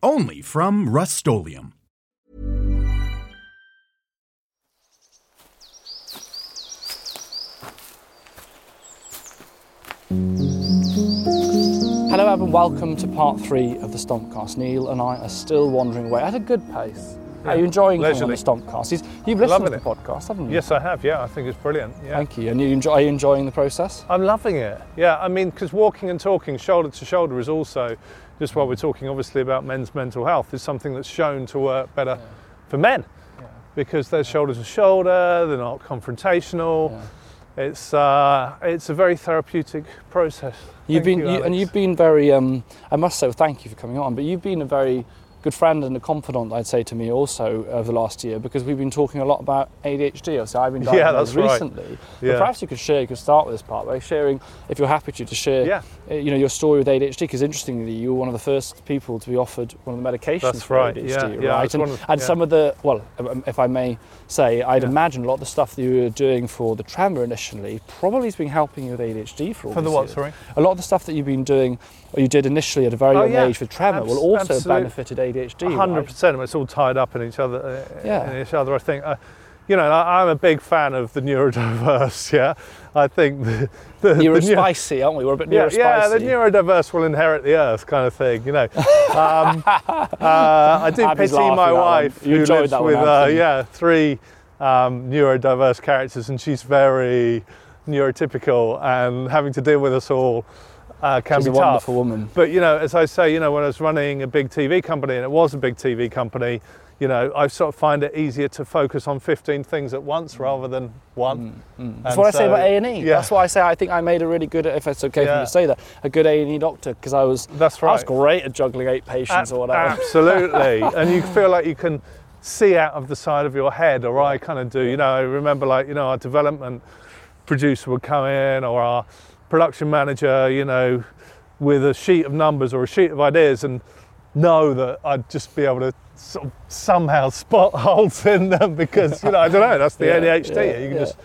Only from Rust-Oleum Hello, everyone. Welcome to part three of the Stompcast. Neil and I are still wandering away at a good pace. Are you enjoying coming on the Stompcast? You've you've listened Loving to the podcast, haven't you? Yes, I have. Yeah, I think it's brilliant. Yeah. Thank you. And you enjoy, are you enjoying the process? I'm loving it. Yeah, I mean, because walking and talking shoulder to shoulder is also, just while we're talking obviously about men's mental health, is something that's shown to work better for men because they're shoulder to shoulder, they're not confrontational. It's uh, it's a very therapeutic process. You've Thank been you, you, and you've been very. Um, I must say, thank you for coming on. But you've been a very good friend and a confidant, I'd say, to me also over the last year because we've been talking a lot about ADHD. So I've been Yeah, diagnosed that's right. recently. But perhaps you could share. You could start with this part by sharing, if you're happy to, to share. Yeah. uh, You know your story with ADHD because interestingly, you were one of the first people to be offered one of the medications That's for right, ADHD, yeah, yeah, right? was And, and yeah. some of the well, um, if I may say, I'd Yeah. imagine a lot of the stuff that you were doing for the tremor initially probably has been helping you with ADHD for all For the what, years. sorry? A lot of the stuff that you've been doing, or you did initially at a very Oh, young yeah. age with tremor, will Abs- also have benefited ADHD. Hundred right? percent. It's all tied up in each other. uh, Yeah. In each other. I think. Uh, you know, I, I'm a big fan of the neurodiverse. Yeah, I think the, the, the Neuro spicy, aren't we? We're a bit yeah, neuro yeah, the neurodiverse will inherit the earth, kind of thing. You know, um, uh, I do Abby's pity my wife You who lives with uh, yeah three um, neurodiverse characters, and she's very neurotypical, and having to deal with us all uh, can She's be a tough. wonderful woman. But you know, as I say, you know, when I was running a big TV company, and it was a big TV company, you know, I sort of find it easier to focus on 15 things at once rather than one. That's And what I say about A and E. yeah. That's why I say I think I made a really good, if it's okay for me to say that, a good A and E doctor because I was. That's right. I was great at juggling eight patients or whatever. Absolutely. and you feel like you can see out of the side of your head, or I kind of do. You know, I remember like, you know, our development producer would come in, or our production manager, you know, with a sheet of numbers or a sheet of ideas and know that I'd just be able to sort of somehow spot holes in them because, you know, I don't know, that's the Yeah, ADHD. yeah, you can just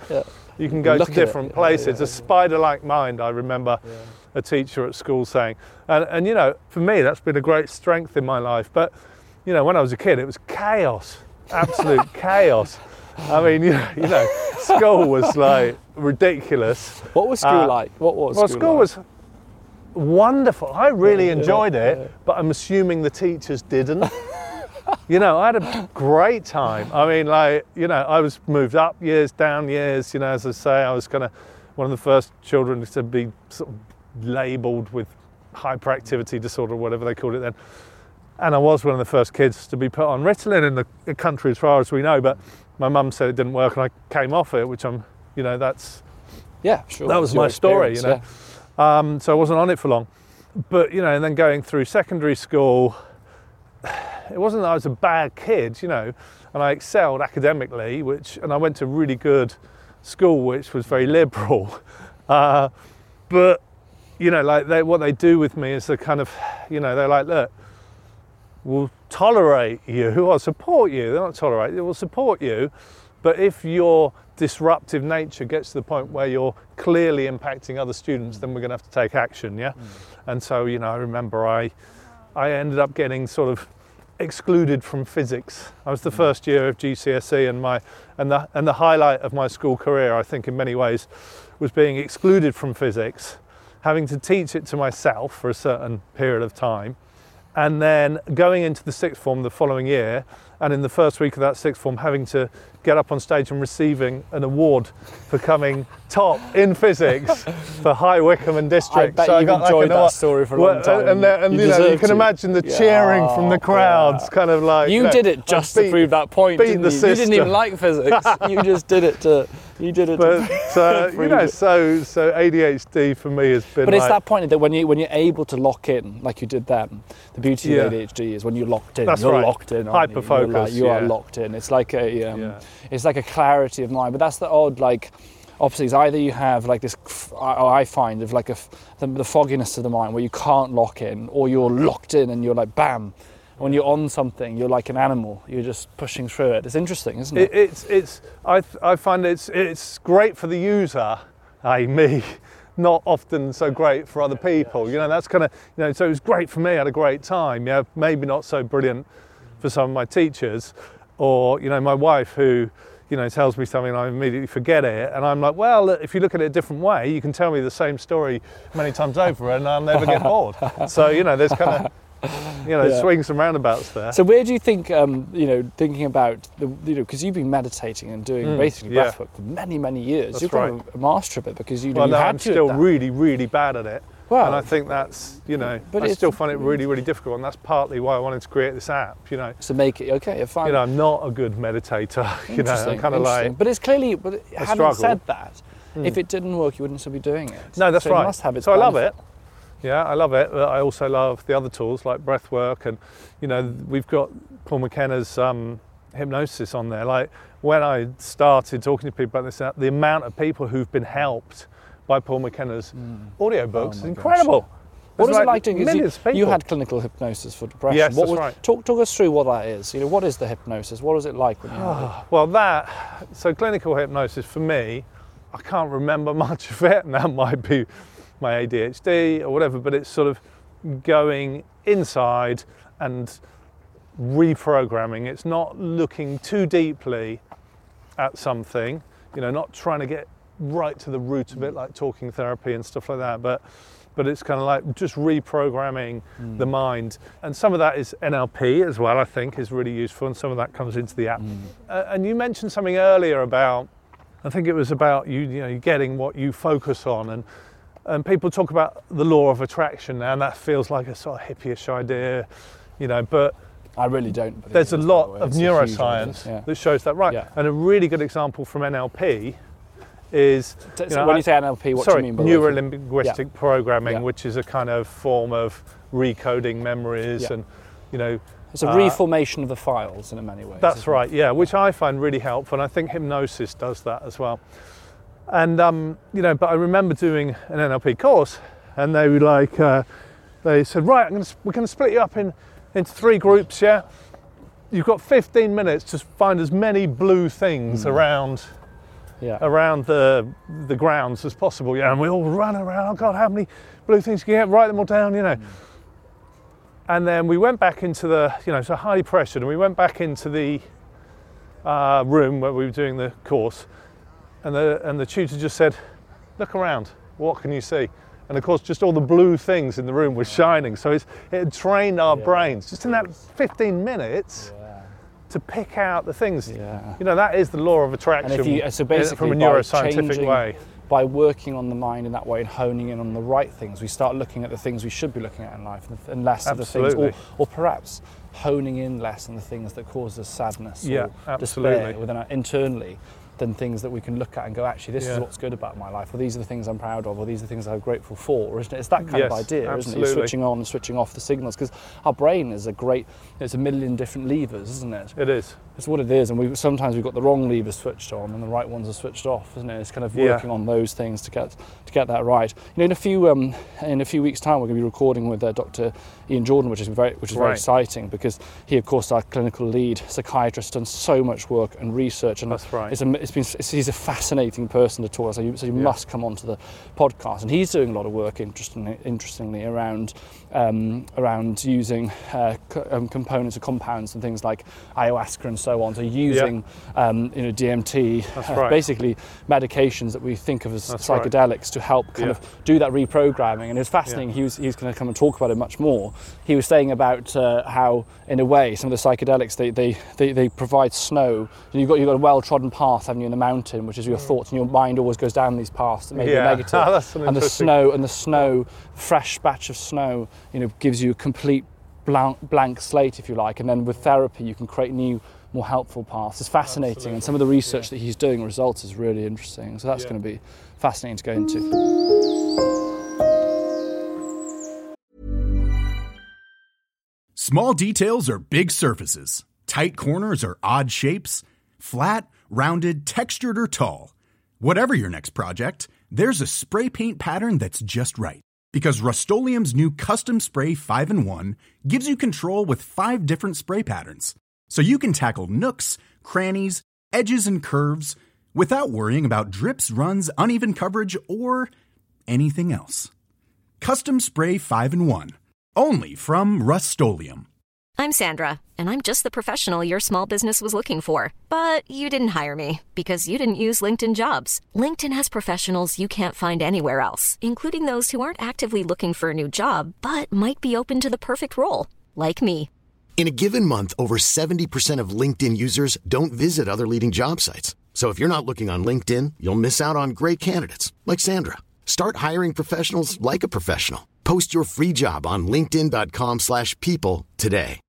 you can go look to different places. A spider-like mind, I remember a teacher at school saying. And, and you know, for me, that's been a great strength in my life. But, you know, when I was a kid, it was chaos, absolute chaos. I mean, you know, you know, school was like ridiculous. What was school Uh, like? What was Well, school, school like? was wonderful. I really Yeah, enjoyed yeah, it, yeah. but I'm assuming the teachers didn't. you know, I had a great time. I mean, like, you know, I was moved up years, down years. You know, as I say, I was kind of one of the first children to be sort of labelled with hyperactivity disorder, whatever they called it then. And I was one of the first kids to be put on Ritalin in the country, as far as we know. But my mum said it didn't work, and I came off it, which I'm, you know, that's Yeah, sure. that was my story, you know. experience, Um, so I wasn't on it for long. But, you know, and then going through secondary school, it wasn't that I was a bad kid, you know, and I excelled academically, which, and I went to really good school, which was very liberal. Uh, but, you know, like they, what they do with me is they kind of, you know, they're like, look, we'll tolerate you or support you. They're not tolerate, they will support you. But if your disruptive nature gets to the point where you're clearly impacting other students, then we're going to have to take action, yeah? Mm. And so, you know, I remember I, I ended up getting sort of excluded from physics. I was the mm. first year of GCSE, and my and the and the highlight of my school career, I think, in many ways, was being excluded from physics, having to teach it to myself for a certain period of time, and then going into the sixth form the following year and in the first week of that sixth form, having to get up on stage and receiving an award for coming top in physics for High Wycombe and District. I bet you've enjoyed that award. story for a Well, long time. And, and You you, know, you can to. imagine the Yeah. cheering from the Oh, crowds, yeah. kind of like You know, did it I just to prove that point. beat the you? you didn't even like physics. you just did it to. You did it. But uh, you know, so so ADHD for me has been. But it's like, that point that when you when you're able to lock in, like you did then, the beauty Yeah. of ADHD is when you're locked in. That's you're right. locked in. aren't you? Hyper-focus, like- You are locked in. It's like a um, Yeah. it's like a clarity of mind. But that's the odd like. Opposite is either you have like this, I find of like a, the, the fogginess of the mind where you can't lock in, or you're locked in and you're like bam. When you're on something, you're like an animal. You're just pushing through it. It's interesting, isn't it? It, it's it's I I find it's it's great for the user, i.e. me, not often so great for other people. You know that's kind of you know so it was great for me. I had a great time. Yeah, maybe not so brilliant for some of my teachers, or you know my wife who. You know, tells me something and I immediately forget it, and I'm like, well, if you look at it a different way, you can tell me the same story many times over, and I'll never get bored. So you know, there's kind of, you know, Yeah. swings and roundabouts there. So where do you think, um, you know, thinking about the, you know, because you've been meditating and doing Mm, basically yeah. breathwork for many, many years. That's You've right. got a master of it because you, well, you no, had I'm to. at still really, really bad at it. well, and I think that's you know But I still find it really really difficult and that's partly why I wanted to create this app you know to make it okay. Fine. you know I'm not a good meditator you know I'm kind of like But it's clearly, but having struggle. said that, if it didn't work, you wouldn't still be doing it. no that's so It right must have its so I love it yeah I love it but I also love the other tools like breath work and you know we've got Paul McKenna's um, hypnosis on there like when I started talking to people about this uh, the amount of people who've been helped by Paul McKenna's audiobooks Oh is my gosh, incredible What is it like doing? millions you, you had clinical hypnosis for depression. Yes, what that's was, right. Talk, talk us through what that is. You know, what is the hypnosis? What is it like when you have it? Well, that so clinical hypnosis for me, I can't remember much of it, and that might be my ADHD or whatever. But it's sort of going inside and reprogramming. It's not looking too deeply at something, you know, not trying to get right to the root of it, like talking therapy and stuff like that. But but it's kind of like just reprogramming the mind. And some of that is NLP as well, I think, is really useful, and some of that comes into the app. Uh, and you mentioned something earlier about, I think it was about you, you know, getting what you focus on, and and people talk about the law of attraction now, and that feels like a sort of hippyish idea, you know, but I really don't. there's a lot way. of neuroscience yeah. that shows that right. Yeah. And a really good example from NLP is So you know, when you say NLP, what sorry, do you mean by that? neurolinguistic programming, Yeah. which is a kind of form of recoding memories Yeah. and you know It's a uh, reformation of the files in many ways. that's isn't it? right, yeah, which I find really helpful, and I think hypnosis does that as well. And um, you know, but I remember doing an NLP course, and they were like, uh, they said, right, I'm gonna, we're going to split you up in into three groups, yeah. You've got 15 minutes to find as many blue things around Yeah. around the the grounds as possible, yeah. And we all run around. Oh God, how many blue things can you get? Write them all down, you know. And then we went back into the, you know, so highly pressured, and we went back into the uh, room where we were doing the course, and the and the tutor just said, "Look around. What can you see?" And of course, just all the blue things in the room were shining. So it's, it had trained our Yeah. brains just in that 15 minutes Yeah. to pick out the things. Yeah. You know, that is the law of attraction. And if you, so basically, from a neuroscientific changing- way. by working on the mind in that way and honing in on the right things, we start looking at the things we should be looking at in life and- less of the things, or, or perhaps honing in less on the things that cause us sadness Yeah, or despair absolutely. within our, internally than things that we can look at and go, actually, this is what's good about my life, or these are the things I'm proud of, or these are the things I'm grateful for, or isn't it? It's that kind of Yes, idea, isn't it? You're switching on and switching off the signals because our brain is a great, it's a million different levers, isn't it? It is. It's what it is, and we sometimes we've got the wrong levers switched on and the right ones are switched off, isn't it? It's kind of Yeah. working on those things to get to get that right. You know, in a few um, in a few weeks' time, we're going to be recording with uh, Dr. Ian Jordan, which is very which is very exciting because he, of course, our clinical lead psychiatrist, done so much work and research, and That's right. it's, am- it's been he's a fascinating person to talk. So you, so you Yeah. must come onto the podcast, and he's doing a lot of work interestingly, interestingly around um, around using uh, co- um, components of compounds and things like ayahuasca and so on. So using um, you know DMT, uh, right. basically medications that we think of as That's right. psychedelics to help kind Yeah. of do that reprogramming. And it's fascinating. He was he's going to come and talk about it much more. He was saying about uh, how, in a way, some of the psychedelics they, they, they, they provide snow. You've got you've got a well-trodden path, haven't you, in the mountain, which is your thoughts, and your mind always goes down these paths that maybe Mm. Yeah. are negative. An and the snow and the snow, fresh batch of snow, you know, gives you a complete blank, blank slate, if you like. And then with therapy, you can create new. More helpful paths. It's fascinating, and some of the research that he's doing results is really interesting. So that's Yeah. going to be fascinating to go into. Small details are big surfaces. Tight corners are odd shapes. Flat, rounded, textured, or tall. Whatever your next project, there's a spray paint pattern that's just right. Because Rust new Custom Spray 5 in 1 gives you control with five different spray patterns. So you can tackle nooks, crannies, edges, and curves without worrying about drips, runs, uneven coverage, or anything else. Custom Spray 5 in 1. Only from Rust I'm Sandra, and I'm just the professional your small business was looking for. But you didn't hire me because you didn't use LinkedIn jobs. LinkedIn has professionals you can't find anywhere else, including those who aren't actively looking for a new job but might be open to the perfect role, like me. In a given month, over 70% of LinkedIn users don't visit other leading job sites. So if you're not looking on LinkedIn, you'll miss out on great candidates like Sandra. Start hiring professionals like a professional. Post your free job on linkedin.com/people slash people today.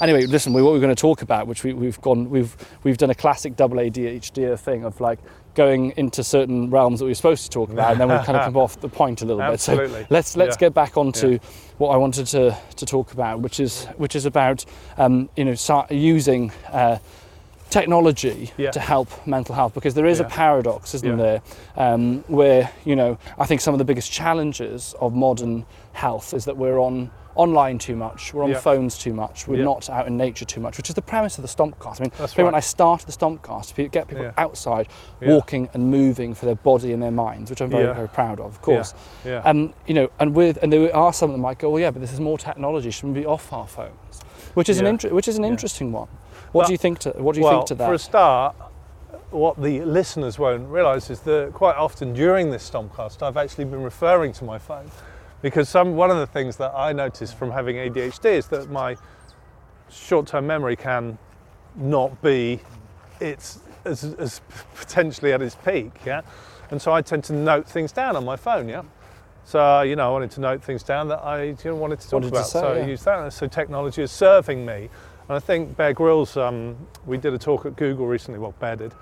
Anyway, listen, what we're going to talk about, which we, we've gone, we've we've done a classic double ADHD thing of like going into certain realms that we are supposed to talk about, and then we've kind of come off the point a little bit. So let's let's Yeah. get back onto Yeah. What I wanted to, to talk about, which is which is about um, you know using. Uh, technology Yeah. to help mental health because there is a paradox isn't Yeah. there um, where you know i think some of the biggest challenges of modern health is that we're on online too much we're on Yeah. phones too much we're Yeah. not out in nature too much which is the premise of the stompcast i mean think when right. i started the stompcast to get people Yeah. outside Yeah. walking and moving for their body and their minds which i'm very Yeah. very proud of of course Yeah. um, you know and with and there are some that might go well yeah but this is more technology shouldn't we be off our phones which is an inter- which is an Yeah. interesting one what Well- do you think to what do you well, think to that For a start, what the listeners won't realise is that quite often during this Stompcast, I've actually been referring to my phone because some one of the things that I noticed from having ADHD is that my short-term memory can not be its as, as potentially at its peak, yeah. And so I tend to note things down on my phone, yeah. So you know, I wanted to note things down that I you know, wanted to talk Wanted to about. say, so yeah. I use that. So technology is serving me, and I think Bear Grylls. Um, we did a talk at Google recently. Well, Bear did,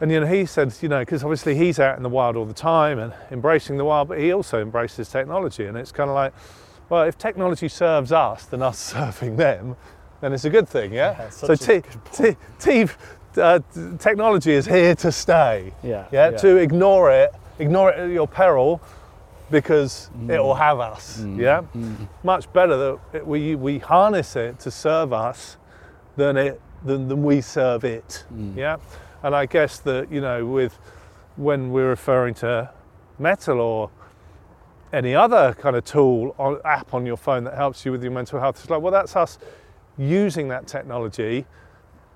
and you know, he said, you know, because obviously he's out in the wild all the time and embracing the wild, but he also embraces technology, and it's kind of like, well, if technology serves us, then us serving them, then it's a good thing, yeah. Yeah, so t- t- t- uh, technology is here to stay. Yeah, Yeah. yeah. To ignore it, ignore it at your peril, because Mm. it will have us. Yeah. Much better that it, we we harness it to serve us than it than, than we serve it. Mm. Yeah. And I guess that you know with when we're referring to Mettle or any other kind of tool or app on your phone that helps you with your mental health, it's like well that's us using that technology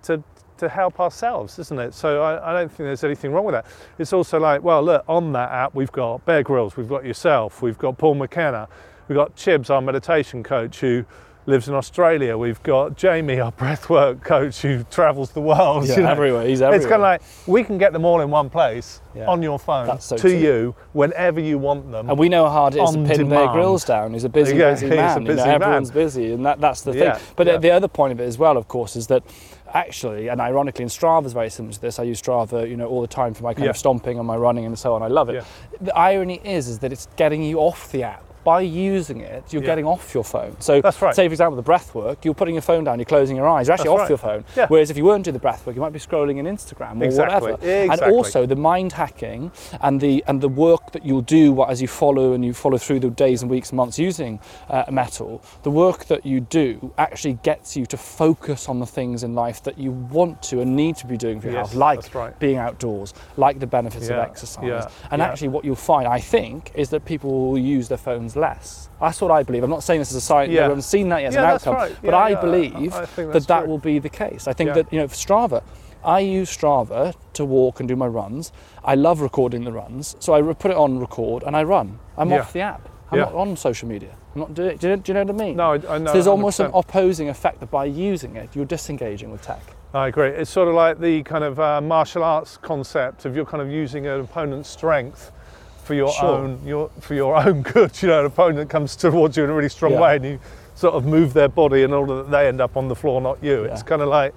to to help ourselves, isn't it? So I, I don't think there's anything wrong with that. It's also like, well, look, on that app we've got Bear Grylls, we've got yourself, we've got Paul McKenna, we've got Chibs, our meditation coach who lives in Australia, we've got Jamie, our breathwork coach who travels the world. Yeah, you know. everywhere, he's everywhere. It's kind of like we can get them all in one place Yeah. on your phone so to true. you whenever you want them. And we know how hard it is to pin Bear demand. Grylls down. He's a busy, Yeah, busy man. you busy know, man. everyone's busy, and that, that's the Yeah, thing. But the other point of it as well, of course, is that actually, and ironically, and Strava's very similar to this. I use Strava, you know, all the time for my kind Yeah. of stomping and my running and so on. I love it. Yeah. The irony is, is that it's getting you off the app. By using it, you're Yeah. getting off your phone. So, That's right. say for example, the breath work, you're putting your phone down, you're closing your eyes, you're actually That's off right. your phone. Yeah. Whereas if you weren't doing the breath work, you might be scrolling in Instagram or Exactly. whatever. And also the mind hacking and the and the work that you'll do as you follow and you follow through the days and weeks and months using uh, Mettle, the work that you do actually gets you to focus on the things in life that you want to and need to be doing for your Yes, health, like right. being outdoors, like the benefits of exercise. yeah, and yeah. actually, what you'll find, I think, is that people will use their phones less. That's what I believe. I'm not saying this as a science. Yeah. We haven't seen that yet as Yeah, an outcome, right. but Yeah, I I- believe I think that that's that will be the case. I think that you know, for Strava, I use Strava to walk and do my runs. I love recording the runs, so I put it on record and I run. I'm off the app. I'm not on social media. I'm not doing. Do you, do you know what I mean? No, I, I know. So there's almost an opposing effect that by using it, you're disengaging with tech. I agree. It's sort of like the kind of uh, martial arts concept of you're kind of using an opponent's strength for your Sure. own your for your own good. You know, an opponent comes towards you in a really strong Yeah. way, and you sort of move their body in order that they end up on the floor, not you. It's kind of like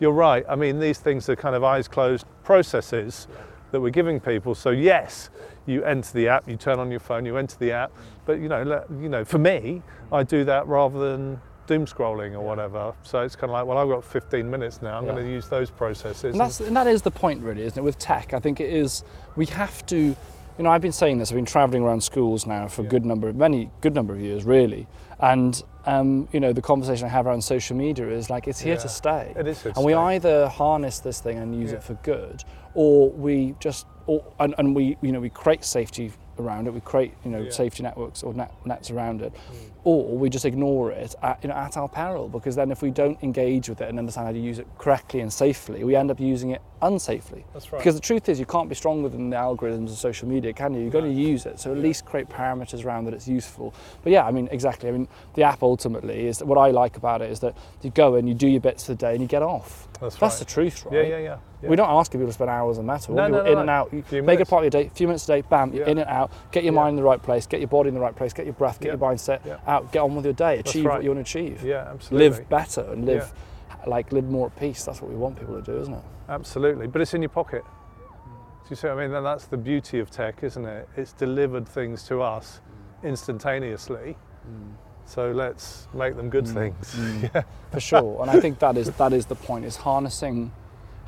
you're right. I mean, these things are kind of eyes closed processes that we're giving people. So yes, you enter the app, you turn on your phone, you enter the app. But you know, let, you know, for me, I do that rather than doom scrolling or whatever. So it's kind of like, well, I've got 15 minutes now. I'm Yeah. going to use those processes. And that's and that is the point, really, isn't it? With tech, I think it is. We have to. You know, I've been saying this. I've been travelling around schools now for a good number, of many good number of years, really. And um, you know, the conversation I have around social media is like it's here Yeah. to stay. It is and we either harness this thing and use Yeah. it for good, or we just, or, and, and we, you know, we create safety around it. We create, you know, Yeah. safety networks or net, nets around it, Mm. or we just ignore it at, you know, at our peril. Because then, if we don't engage with it and understand how to use it correctly and safely, we end up using it unsafely. That's right. Because the truth is, you can't be stronger than the algorithms of social media, can you? You've got to use it. So at least create parameters around that it's useful. But yeah, I mean, exactly. I mean, the app ultimately is what I like about it is that you go and you do your bits for the day and you get off. That's That's right. the truth, right? Yeah, yeah, yeah. Yeah. We don't ask people to spend hours on Mettle. No, no, no, in no. and out. Make it part of your day. A few minutes a day, bam, you're Yeah. in and out. Get your Yeah. mind in the right place. Get your body in the right place. Get your breath. Get your mindset out. Get on with your day. Achieve right. what you want to achieve. Yeah, absolutely. Live better and live, like, live more at peace. That's what we want people to do, isn't it? Absolutely, but it's in your pocket. Do you see what I mean? And that's the beauty of tech, isn't it? It's delivered things to us instantaneously. Mm. So let's make them good mm. things. Mm. yeah. for sure. And I think that is that is the point: is harnessing,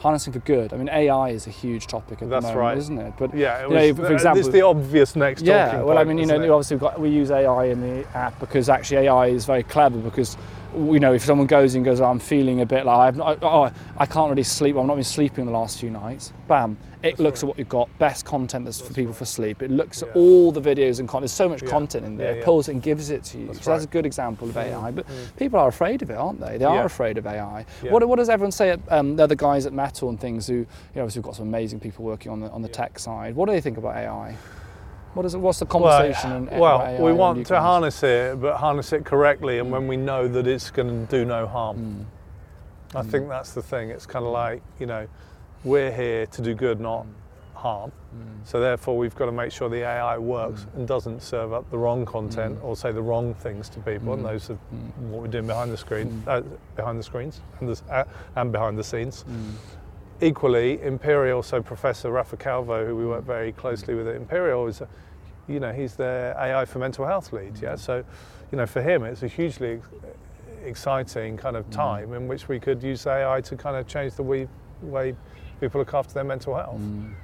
harnessing for good. I mean, AI is a huge topic at That's the moment, right. isn't it? But Yeah, it you know, for example, it's the obvious next yeah. Well, I mean, you know, obviously we've got, we use AI in the app because actually AI is very clever because. You know, if someone goes and goes, oh, I'm feeling a bit like I've not, oh, I can't really sleep. I've not been sleeping the last few nights. Bam! It looks at what you've got, best content that's for people for sleep. It looks at all the videos and content. There's so much Yeah. content in there. Yeah, It yeah. pulls it and gives it to you. That's so that's a good example of AI. But people are afraid of it, aren't they? They are afraid of AI. Yeah. What, what does everyone say? At, um, the other guys at Mettle and things who, you know, obviously we've got some amazing people working on the on the tech side. What do they think about AI? What is it? What's the conversation? well, about AI we want to harness it, but harness it correctly, and mm. when we know that it's going to do no harm. Mm. I think mm. that's the thing. It's kind of like you know, we're here to do good, not harm. So therefore, we've got to make sure the AI works and doesn't serve up the wrong content or say the wrong things to people. And those are what we're doing behind the screen, uh, behind the screens, and, the, uh, and behind the scenes. Equally, Imperial, so Professor Rafa Calvo, who we work very closely with at Imperial, is, you know, he's their AI for mental health lead. Yeah, so, you know, for him, it's a hugely exciting kind of mm. time in which we could use AI to kind of change the way, way people look after their mental health. Mm.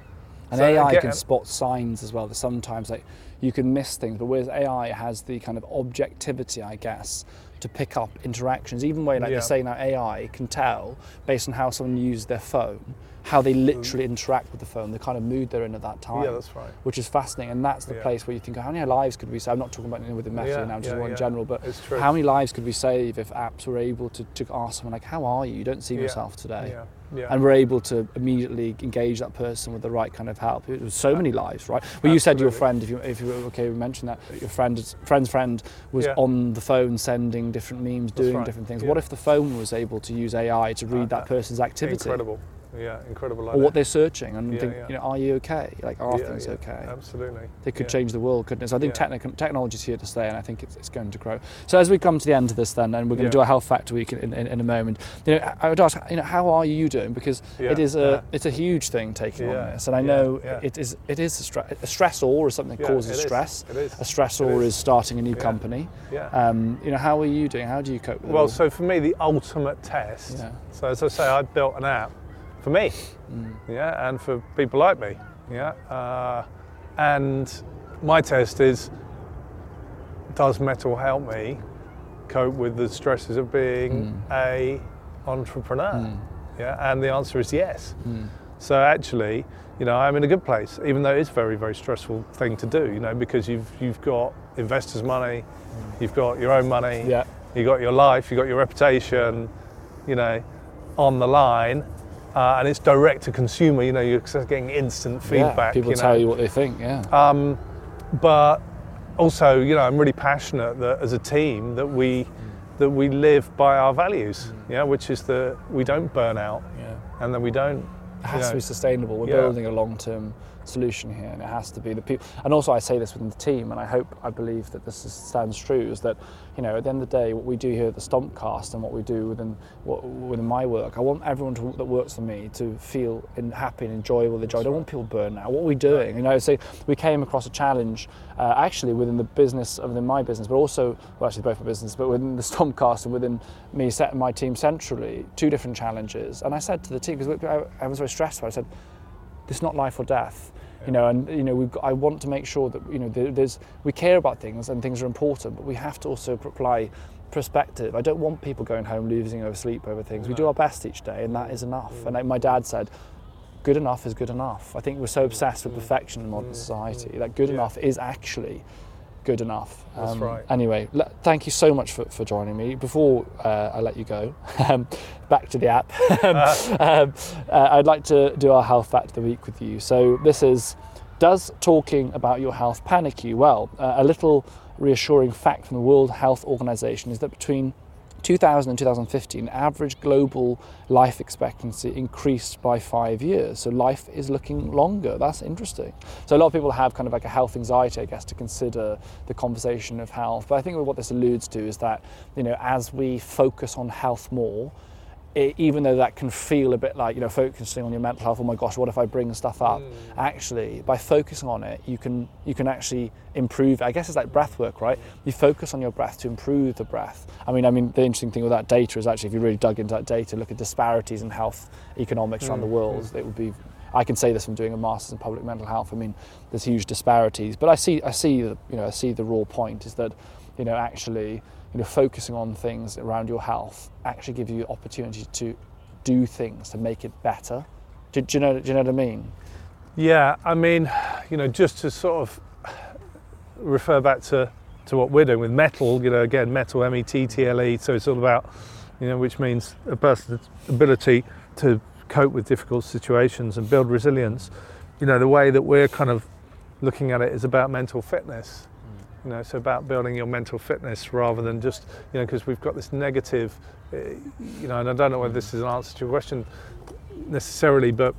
And So AI again- can spot signs as well. That sometimes like you can miss things, but whereas AI has the kind of objectivity, I guess, to pick up interactions. Even when like Yeah. you're saying now, AI can tell based on how someone uses their phone, how they literally interact with the phone, the kind of mood they're in at that time. Mm. Yeah, that's right. Which is fascinating, and that's the Yeah. place where you think, how many lives could we save? I'm not talking about anything with the Meta Yeah, now, just yeah, more in general, but how many lives could we save if apps were able to, to ask someone like, "How are you? You don't seem yourself today." And we're able to immediately engage that person with the right kind of help. It was so many lives, right? Well, you said your friend, if you if you were okay, we mentioned that your friend, friend's friend was on the phone sending different memes, doing right, different things. What if the phone was able to use AI to read that Uh, person's activity? Incredible. Yeah, incredible. Like or what they're searching and Yeah, think, yeah. you know, are you okay? Like, are Yeah, things okay? Absolutely. They could change the world, couldn't it? So I think technic- technology is here to stay, and I think it's, it's going to grow. So as we come to the end of this, then, and we're going to do a health factor week in, in, in a moment. You know, I would ask, you know, how are you doing? Because it is a it's a huge thing taking on this, and I know it is it is a, stre- a stressor is something that causes it is, stress. it is, A stressor is. is. starting a new company. Yeah. Um, you know, how are you doing? How do you cope with? Well, so for me, the ultimate test. Yeah. So as I say, I built an app for me, Mm. yeah, and for people like me, yeah. Uh, and my test is: Does Mettle help me cope with the stresses of being Mm. a entrepreneur? Yeah, and the answer is yes. So actually, you know, I'm in a good place, even though it's a very, very stressful thing to do. You know, because you've you've got investors' money, you've got your own money, Yeah. you got your life, you've got your reputation, you know, on the line, uh, and it's direct to consumer. You know, you're getting instant Yeah, feedback. people you tell know. you what they think. Yeah. Um, but also, you know, I'm really passionate that as a team that we that we live by our values. Yeah, which is that we don't burn out, yeah. and that we don't. It has you to be sustainable. We're yeah. building a long-term solution here, and it has to be the people. And also, I say this within the team, and I hope, I believe that this is, stands true. Is that you know, at the end of the day, what we do here at the Stompcast and what we do within what, within my work, I want everyone to, that works for me to feel in, happy and enjoyable the job. I don't want people burned out. What are we doing? You know, so we came across a challenge uh, actually within the business, within my business, but also well, actually both my business, but within the Stompcast and within me setting my team centrally, two different challenges. And I said to the team because I, I was very stressed. About it, I said it's not life or death you know and you know we've i want to make sure that you know there, there's we care about things and things are important but we have to also apply perspective. I don't want people going home losing over sleep over things. We do our best each day and that is enough. Mm. And like my dad said good enough is good enough. I think we're so mm. obsessed with mm. perfection in modern society that good Yeah. enough is actually good enough That's right. anyway le- thank you so much for, for joining me before uh, i let you go um, back to the app um, uh, I'd like to do our health fact of the week with you. So this is, does talking about your health panic you? Well, uh, a little reassuring fact from the World Health Organization is that between 2000 and 2015, average global life expectancy increased by five years. So life is looking longer. That's interesting. So a lot of people have kind of like a health anxiety, I guess, to consider the conversation of health. But I think what this alludes to is that, you know, as we focus on health more, it, even though that can feel a bit like you know focusing on your mental health oh my gosh what if i bring stuff up? Mm. Actually by focusing on it you can you can actually improve i guess it's like breath work right? You focus on your breath to improve the breath. I mean i mean the interesting thing with that data is actually if you really dug into that data look at disparities in health economics around the mm, world mm. it would be I can say this from doing a master's in public mental health. I mean, there's huge disparities, but I see, I see, the, you know, I see the raw point is that, you know, actually, you know, focusing on things around your health actually give you opportunity to do things to make it better. Do, do you know? Do you know what I mean? Yeah, I mean, you know, just to sort of refer back to, to what we're doing with Mettle, you know, again, Mettle, M E T T L E, so it's all about, you know, which means a person's ability to cope with difficult situations and build resilience. You know, the way that we're kind of looking at it is about mental fitness. You know, it's about building your mental fitness rather than just, you know, because we've got this negative, uh, you know, and I don't know whether this is an answer to your question necessarily, but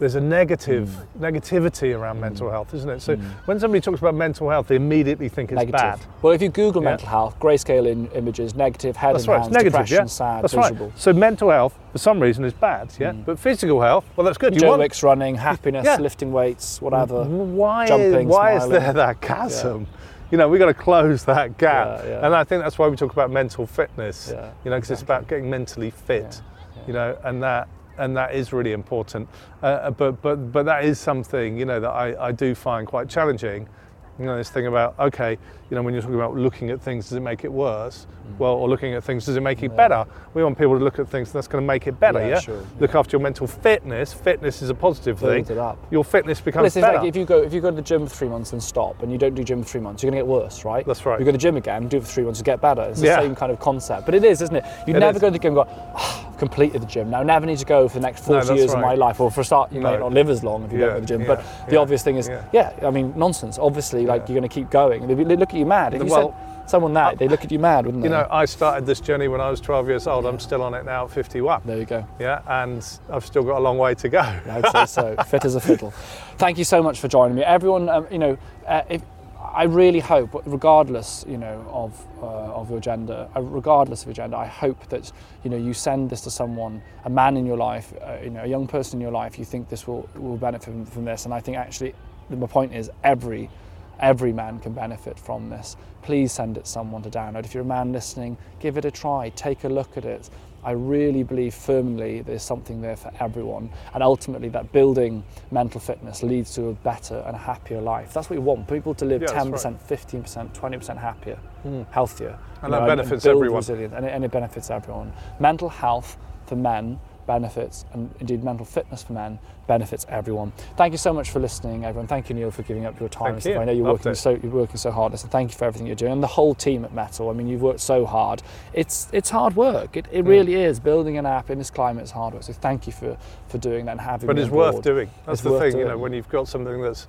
there's a negative mm. negativity around mm. mental health, isn't it? So mm. when somebody talks about mental health, they immediately think it's negative. bad. Well, if you Google Yeah. mental health, grayscale in images, negative, head That's and right, hands, negative, depression, yeah. sad, that's miserable. right. So mental health, for some reason, is bad, yeah. But physical health, well, that's good. You Joe want Wicks running, happiness, Yeah. lifting weights, whatever. why jumping, why is there that chasm? You know, we've got to close that gap, Yeah, yeah. and I think that's why we talk about mental fitness. Yeah, you know, because it's about getting mentally fit. You know, and that and that is really important. Uh, but but but that is something you know that I, I do find quite challenging. You know, this thing about okay, you know, when you're talking about looking at things, does it make it worse? Mm. Well, or looking at things, does it make it better? We want people to look at things that's going to make it better. Yeah, Yeah, sure, look after your mental fitness. Fitness is a positive Build thing. it up. Your fitness becomes is better. like if you go if you go to the gym for three months and stop, and you don't do gym for three months, you're going to get worse, right? That's right. You go to the gym again, do it for three months, you get better. It's the Yeah. same kind of concept, but it is, isn't it? You It never is. go to the gym and go, "Ah, I've completed the gym. Now I never need to go for the next 40 that's years of my life, or for a start, you No. may not live as long if you Yeah, don't go to the gym. yeah, but the yeah, obvious thing is, yeah. yeah. I mean, nonsense. Obviously, like Yeah. you're going to keep going. Look at you mad. If you Well, said someone that, they look at you mad, wouldn't they? You know, I started this journey when I was 12 years old. I'm still on it now at 51. there you go. Yeah, and I've still got a long way to go. I'd say so. Fit as a fiddle. Thank you so much for joining me, everyone. Um, you know, uh, if, I really hope, regardless, you know, of uh, of your gender, uh, regardless of your gender, I hope that you know you send this to someone, a man in your life, uh, you know, a young person in your life. You think this will will benefit from, from this, and I think actually, my point is every every man can benefit from this. Please send it someone to download. If you're a man listening, give it a try. Take a look at it. I really believe firmly there's something there for everyone, and ultimately that building mental fitness leads to a better and happier life. That's what we want: people to live Yeah, 10%, 15%, 20% happier, hmm. healthier, And you that know, benefits build everyone. And, it, and it benefits everyone. Mental health for men benefits, and indeed mental fitness for men benefits everyone. Thank you so much for listening, everyone. Thank you, Neil, for giving up your time. Thank you. I know you're Loved working it. so you're working so hard. So thank you for everything you're doing, and the whole team at Mettle. I mean, you've worked so hard. It's it's hard work. It, Mm. it really is. Building an app in this climate is hard work. So thank you for for doing that and having. But it's worth doing. That's It's the thing, you know, when you've got something that's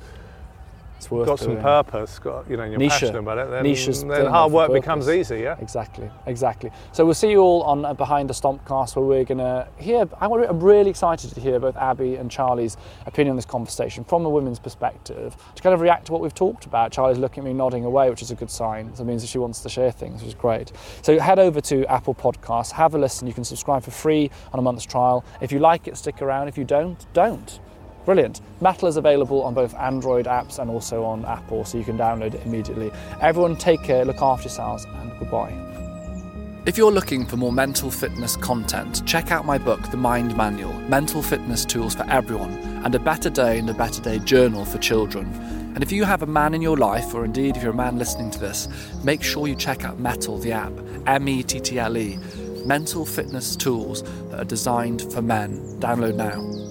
It's worth got some purpose, got you know, you're Niche. passionate about it, then, then hard work purpose. becomes easy, yeah. Exactly, exactly. So we'll see you all on uh, Behind the Stompcast, where we're going to hear. I'm really excited to hear both Abby and Charlie's opinion on this conversation from a women's perspective, to kind of react to what we've talked about. Charlie's looking at me, nodding away, which is a good sign. So it means that she wants to share things, which is great. So head over to Apple Podcasts, have a listen. You can subscribe for free on a month's trial. If you like it, stick around. If you don't, don't. Brilliant. Mettle is available on both Android apps and also on Apple, so you can download it immediately. Everyone, take care, look after yourselves, and goodbye. If you're looking for more mental fitness content, check out my book, The Mind Manual Mental Fitness Tools for Everyone, and A Better Day and a Better Day Journal for Children. And if you have a man in your life, or indeed if you're a man listening to this, make sure you check out Mettle, the app, M E T T L E. Mental fitness tools that are designed for men. Download now.